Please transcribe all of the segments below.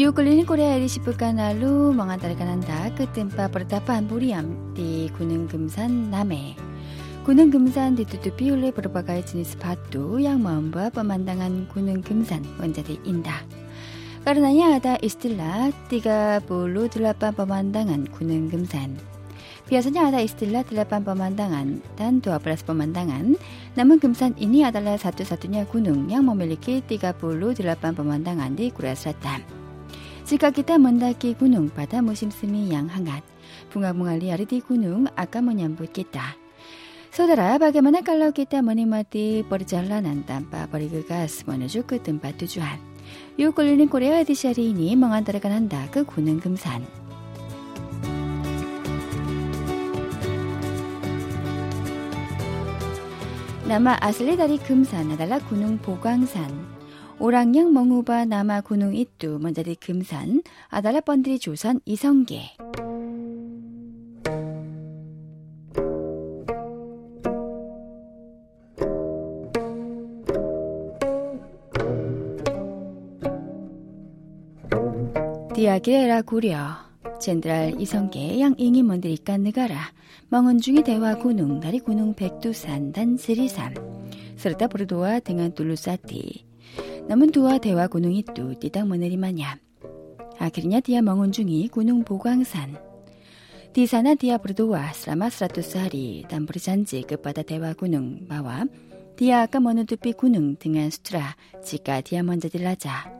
Yuk keliling Korea edisi pekan lalu mengantarkan Anda ke tempat pertapaan Buriam di Gunung Gemsan Name. Gunung Gemsan ditutupi oleh berbagai jenis batu yang membuat pemandangan Gunung Gemsan menjadi indah. Karenanya ada istilah 38 pemandangan Gunung Gemsan. Biasanya ada istilah 8 pemandangan dan 12 pemandangan, namun Gemsan ini adalah satu-satunya gunung yang memiliki 38 pemandangan di Korea Selatan. Jika kita mendaki gunung pada musim semi yang hangat, bunga-bunga liar di gunung akan menyambut kita. Saudara, bagaimana kalau kita menikmati perjalanan tanpa bergegas menuju ke tempat tujuan? Yuk keliling Korea edisi hari ini mengantarkan Anda ke Gunung Gemsan. 남아 아슬레다리 금산 나달라 군웅 보광산. 오랑양 멍우바 남아 군웅 이뚜 먼자리 금산. 아달라 번들이 조선 이성계. 디아게라 구려. 젠드랄 이성계 양잉이 먼드리까 느가라 멍은중이 대화 군웅 다리 군웅 백두산 단스리산 쓰르다 보르도와 등한 뚫루사띠 남은 두와 대화 군웅이 또 띠당 머느리 마냐 아그리냐 디아 멍은중이 군웅 보광산 디사나 디아 보르도와 스라마 스라투사리 담브리 잔지 끝바다 대화 군웅 마와 디아 아까 머느 두피 군웅 등한 수트라 지가 디아 먼저 딜라자.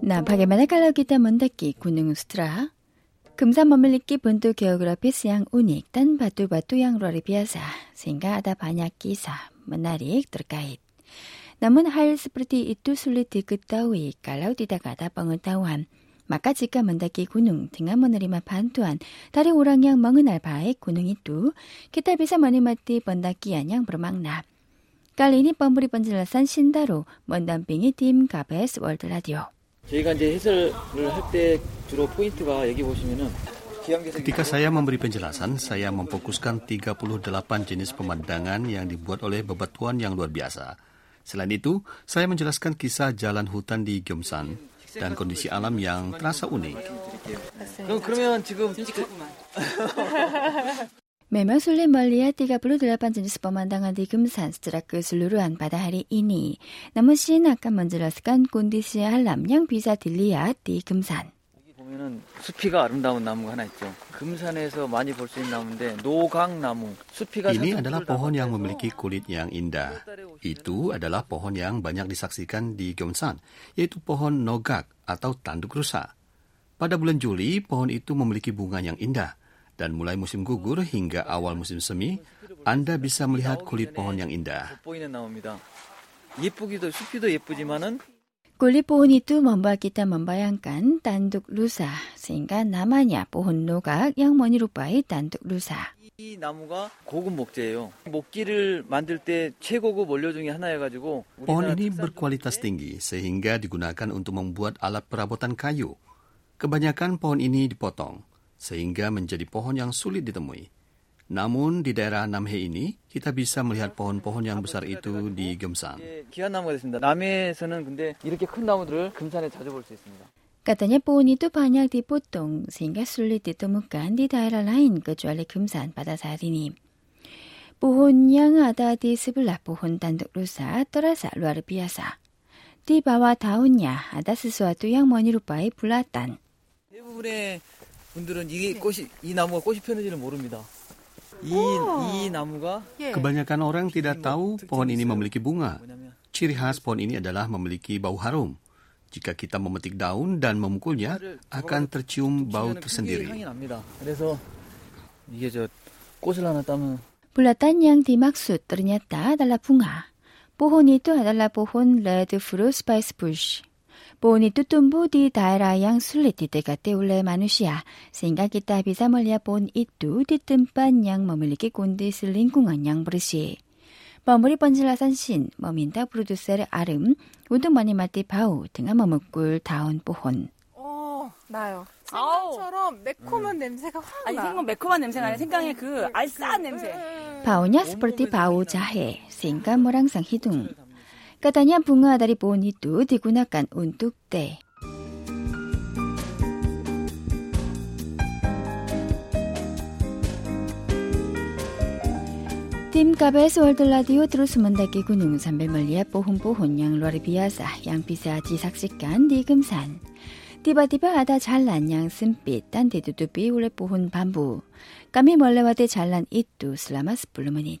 berubah menjadi Gemsan. Nah, bagaimana kalau kita mendaki Gunung Sutra? 금산 memiliki bentuk geografis yang unik dan batu-batu yang luar biasa, sehingga ada banyak kisah menarik terkait. Namun hal seperti itu sulit diketahui kalau tidak ada pengetahuan. Maka jika mendaki gunung dengan menerima bantuan dari orang yang mengenal baik gunung itu, kita bisa menikmati pendakian yang bermakna. Kali ini pemberi penjelasan Shindaru mendampingi tim KBS World Radio. 저희가 이제 해설을 할 때 주로 포인트가 여기 보시면은 Ketika saya memberi penjelasan, saya memfokuskan 38 jenis pemandangan yang dibuat oleh bebatuan yang luar biasa. Selain itu, saya menjelaskan kisah jalan hutan di Gyeomsan dan kondisi alam yang terasa unik. 그러면 지금 Memang sulit melihat 38 jenis pemandangan di Gemsan secara keseluruhan pada hari ini. Namun Shin akan menjelaskan kondisi alam yang bisa dilihat di Gemsan. 여기 보면은 숲이가 아름다운 나무가 하나 있죠. 금산에서 많이 볼 수 있는 나무인데 노강나무. 숲이가 Ini 산속을 adalah 다 pohon yang 건너서 memiliki kulit yang indah. Itu adalah pohon yang banyak disaksikan di Gyeongsan, yaitu pohon nogak atau tanduk rusa. Pada bulan Juli, pohon itu memiliki bunga yang indah. Dan mulai musim gugur hingga awal musim semi, Anda bisa melihat kulit pohon yang indah. 돋보이는 나무입니다. 예쁘기도 숲이도 예쁘지만은 Kulit pohon itu membuat kita membayangkan tanduk lusa, sehingga namanya pohon nogak yang menyerupai tanduk lusa. 이 나무가 고급 목재예요. 목기를 만들 때 최고급 원료 중에 하나여가지고 Pohon 우리나라 ini 특산품 berkualitas 중에 tinggi sehingga digunakan untuk membuat alat perabotan kayu. Kebanyakan pohon ini dipotong sehingga menjadi pohon yang sulit ditemui. Namun di daerah Namhe ini, kita bisa melihat pohon-pohon yang besar itu di Gemsan. Katanya pohon itu banyak dipotong sehingga sulit ditemukan di daerah lain kecuali Gemsan pada saat ini. Pohon yang ada di sebelah pohon tanduk rusa terasa luar biasa. Di bawah daunnya ada sesuatu yang menyerupai bulatan. 대부분의 분들은 이게 꽃이 이 나무가 꽃이 피었는지는 모릅니다. 이, 이 나무가 Kebanyakan orang tidak tahu pohon ini memiliki bunga. 뭐냐면 Ciri khas pohon ini adalah memiliki bau harum. Jika kita memetik daun dan memukulnya, akan tercium bau 피면은 굉장히 향이 tersendiri. 보니 뚜뚠부디 다이라양 술리띠드가 떼울래 마누시아 생각이 따비자 멀리야 본 이뚜 띠뜸반 양 머물리기 꼰디 슬린 궁한 양 브르시 머무리 번질라산 신 머민다 프로듀셀 아름 우두머니 마띠 바우 등한 머뭇꿀 다운 보혼 어 나요 생강처럼 매콤한 음. 냄새가 확 아니 나. 생강 매콤한 냄새가 아니라 생강의 그 알싸한 네. 냄새. 바우냐 스포티 바우 자해 생강 모랑상 히둥. 까다냐 붕어아다리 보니 또 디구나깐 온뚝대. 팀카베스 월드라디오 드루스먼다기 군웅 산벨멀리에 뽀혼뽀혼양 로리비아사 양피사 지삭식간 니금산. 디바디바 아다 잘난 양슴빛 딴 데두두비 올레 뽀혼 반부. 까미 멀레와데 잘난 이뚜 슬라마스 블루머닛.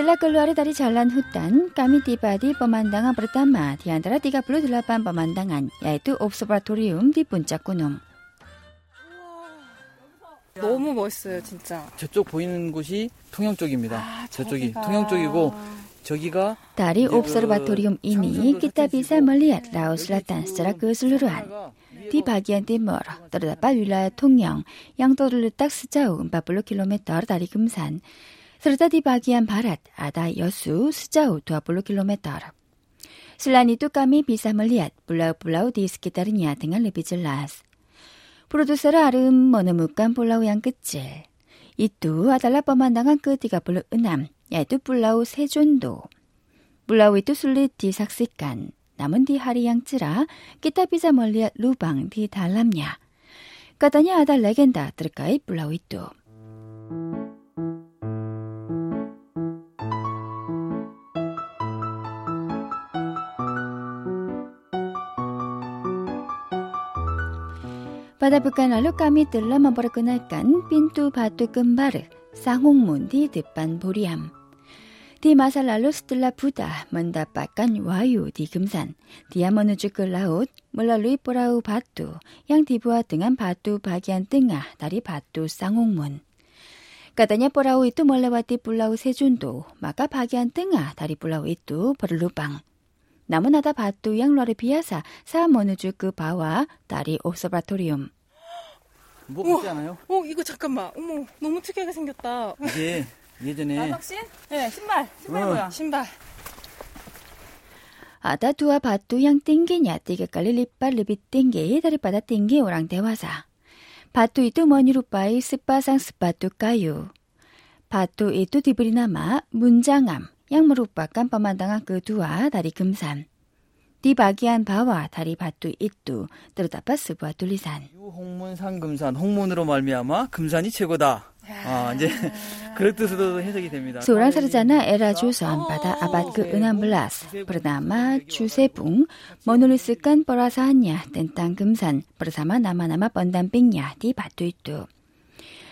mata. Setelah keluar dari jalan hutan, kami tiba di pemandangan pertama di antara 38 pemandangan, yaitu observatorium di puncak gunung. 너무 멋있어요, 진짜. 저쪽 보이는 곳이 통영 쪽입니다. 아, 저쪽이 저기가. 통영 쪽이고 저기가 Dari 그 observatorium ini, kita bisa melihat Laut Selatan secara keseluruhan. Di bagian timur, terdapat wilayah Tongyang yang terletak sejauh 40 km dari Gemsan. Serta di bagian barat ada Yeosu sejauh 20 km. Selain itu kami bisa melihat pulau-pulau di sekitarnya dengan lebih jelas. Produser Arum menemukan pulau yang kecil. Itu adalah pemandangan ke-36, yaitu Pulau Sejondo. Pulau itu sulit disaksikan, namun di hari yang cerah kita bisa melihat lubang di dalamnya. Katanya ada legenda terkait pulau itu. Pada pekan lalu kami telah memperkenalkan pintu batu kembar Sangungmun di depan Buriam. Di masa lalu setelah Buddha mendapatkan wahyu di Gemsan, dia menuju ke laut melalui perahu batu yang dibuat dengan batu bagian tengah dari batu Sangungmun. Katanya perahu itu melewati pulau Sejundo, maka bagian tengah dari pulau itu berlubang. Namun ada batu yang luar biasa saat menuju ke bawah dari observatorium. 뭐 우와. 같지 않아요? 어, 이거 잠깐만. 어머, 너무 특이하게 생겼다. 이게 예전에 나덕신? 네, 예, 신발. 신발 어. 뭐야? 신발. 아다두와 바뚜양 땡게냐 땡게깔리 리빨 리비 땡게 다리바다 땡게 오랑 대화사. 바뚜 이뚜 머니 루빠이 스빠상 스빠뚜까유. 바뚜 이뚜 디브리나마 문장암 양무루빠 깜빠만당한 그 두와 다리 금산. 디바기한 바와 다리 밭두 이뚜 뜨르다빠스 부아 뚫리산. 홍문 상금산 홍문으로 말미암아 금산이 최고다. 아, 이제 아. 그런 뜻으로 해석이 됩니다. 소랑사르자나 에라주선 바다 아바크 은함블라스 브르나마 주세붕 모놀리스깐 버라사한야 땐땅 금산 브르사마 나마나마 번담빙야 디바뚜이뚜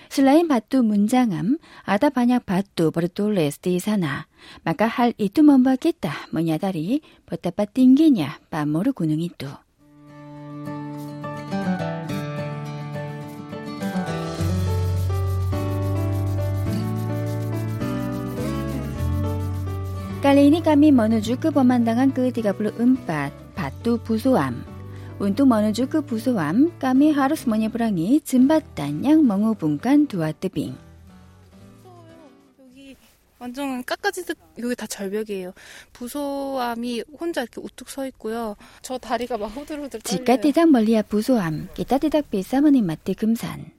Selain batu munjangam, ada banyak batu bertulis di sana. Maka hal itu membuat kita menyadari betapa tingginya pamor gunung itu. Kali ini kami menuju ke pemandangan ke-34, Batu Busoam. Untuk menuju ke Busoam, kami harus menyeberangi jembatan yang menghubungkan dua tebing. 여기 완전 깎아지듯 여기 다 절벽이에요. 부소암이 혼자 이렇게 우뚝 서 있고요. 저 다리가 막 후들후들 Jika 떨려요. tidak melihat Busoam, kita tidak bisa menikmati Gemsan.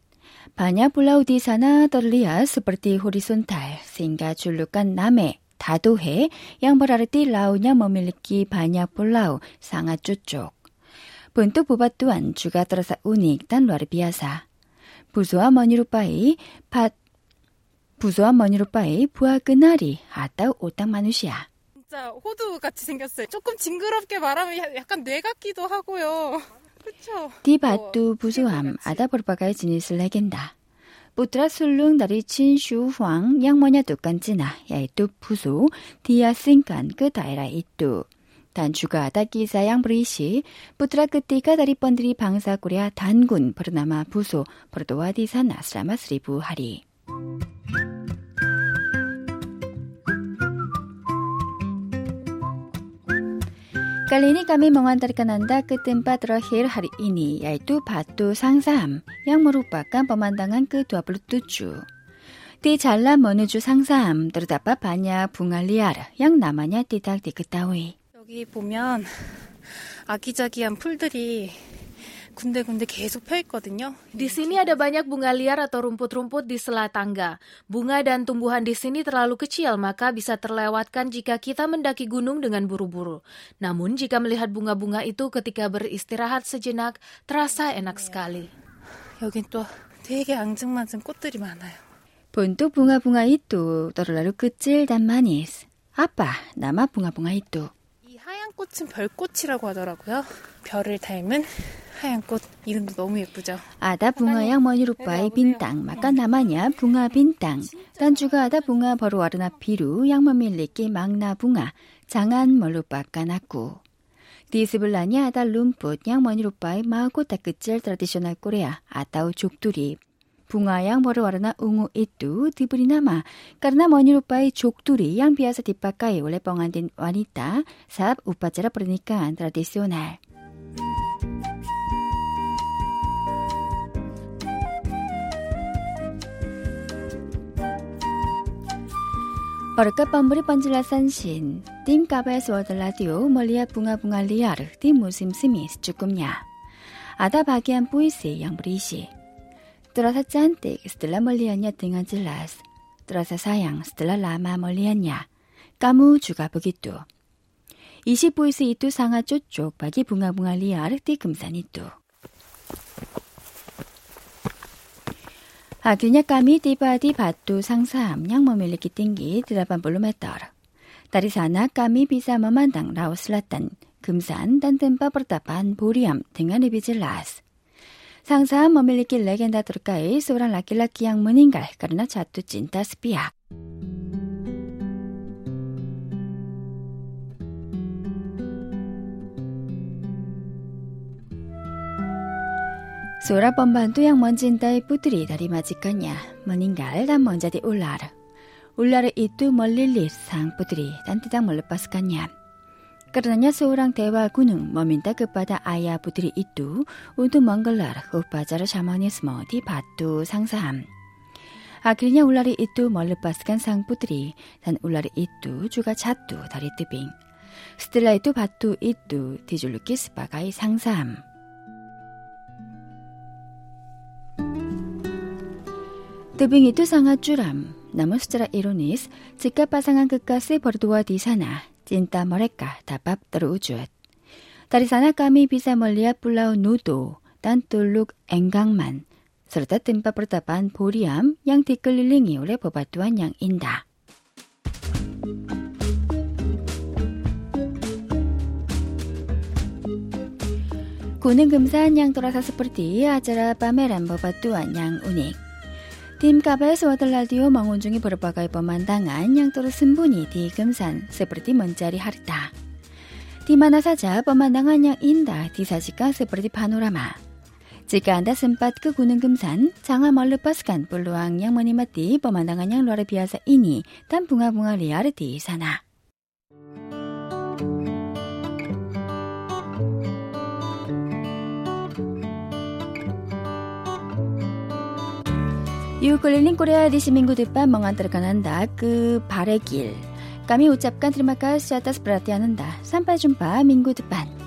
Banyak pulau di sana terlihat seperti horizontal, sehingga julukan Name, Dadohe, yang berarti lautnya memiliki banyak pulau, sangat cocok. 본토 부바뚜한 주가 따라서 우닉단 라르비아사. 부소와 머니루빠이 밭 부소와 머니루빠이 부하 그날이 아따 오땅 마누시아. 진짜 호두 같이 생겼어요. 조금 징그럽게 말하면 약간 뇌 같기도 하고요. 그렇죠. 디바뚜 뭐, 부소함 아다볼바가의 지닛을 해겐다. 보트라 술룽 나리 친슈 황 양머냐두깐지나 야이뚜 부소 디아 싱깐 그 다이라 이뚜. Daerah itu. Dan juga ada kisah yang berisi putra ketiga dari pendiri bangsa Korea Dangun bernama Busu berdoa di sana selama seribu hari. Kali ini kami mengantarkan Anda ke tempat terakhir hari ini, yaitu Batu Sangsam, yang merupakan pemandangan ke-27. Di Jalan Menuju Sangsam terdapat banyak bunga liar yang namanya tidak diketahui. 여기 보면 아기자기한 풀들이 군데군데 계속 펴 있거든요. Di sini ada banyak bunga liar atau rumput-rumput di sela tangga. Bunga dan tumbuhan di sini terlalu kecil, maka bisa terlewatkan jika kita mendaki gunung dengan buru-buru. Namun jika melihat bunga-bunga itu ketika beristirahat sejenak, terasa enak sekali. 여긴 또 되게 앙증맞은 꽃들이 많아요. Bentuk bunga-bunga itu terlalu kecil dan manis. Apa nama bunga-bunga itu? 꽃은 별꽃이라고 하더라고요. 별을 닮은 하얀 꽃. 이름도 너무 예쁘죠. 아다 붕아양 머니루빠이 빈땅. 마까 나마냐? 붕아 빈땅. 딴주가 아다 붕아 바로 아르나 비루. 양머밀리끼 막나 붕아 장안 멀루빠까 낙구 디스블라니 아다 룸풋. 양머니루빠이 마고 따끝질 트라디셔널 꼬레야 아따우 족두리. Bunga yang berwarna ungu itu diberi nama karena menyerupai jokduri yang biasa dipakai oleh pengantin wanita saat upacara pernikahan tradisional. Warga pemberi penjelasan Shin, tim KBS World Radio melihat bunga-bunga liar di musim semi secukupnya. Ada bagian puisi yang berisi. Terasa cantik setelah melihatnya dengan jelas. Terasa sayang setelah lama melihatnya. Kamu juga begitu. Isi puisi itu sangat cocok bagi bunga-bunga liar di Gemsan itu. Akhirnya kami tiba di Batu Sangsam yang memiliki tinggi 80 meter. Dari sana kami bisa memandang Laut Selatan, Gemsan, dan tempat pertapaan Buriam dengan lebih jelas. Sangsam memiliki legenda terkait seorang laki-laki yang meninggal karena jatuh cinta sepihak. Seorang pembantu yang mencintai putri dari majikannya meninggal dan menjadi ular. Ular itu melilit sang putri dan tidak melepaskannya. Karenanya seorang dewa gunung meminta kepada ayah putri itu untuk menggelar upacara shamanisme di Batu Sangsam. Akhirnya ular itu melepaskan sang putri dan ular itu juga jatuh dari tebing. Setelah itu batu itu dijuluki sebagai Sangsam. Tebing itu sangat curam, namun secara ironis, jika pasangan kekasih berdua di sana, cinta mereka dapat terwujud. Dari sana kami bisa melihat Pulau Nudo dan Teluk Enggangman, serta tempat pertapaan Boriam yang dikelilingi oleh bebatuan yang indah. Gunung Gemsan yang terasa seperti acara pameran bebatuan yang unik. Tim KBS World Radio mengunjungi berbagai pemandangan yang tersembunyi di Gemsan seperti mencari harta. Di mana saja pemandangan yang indah disajikan seperti panorama. Jika Anda sempat ke Gunung Gemsan, jangan melepaskan peluang yang menikmati pemandangan yang luar biasa ini dan bunga-bunga liar di sana. Yuk keliling Korea edisi minggu depan mengantarkan Anda ke Bare길. Kami ucapkan terima kasih atas perhatian Anda. Sampai jumpa minggu depan.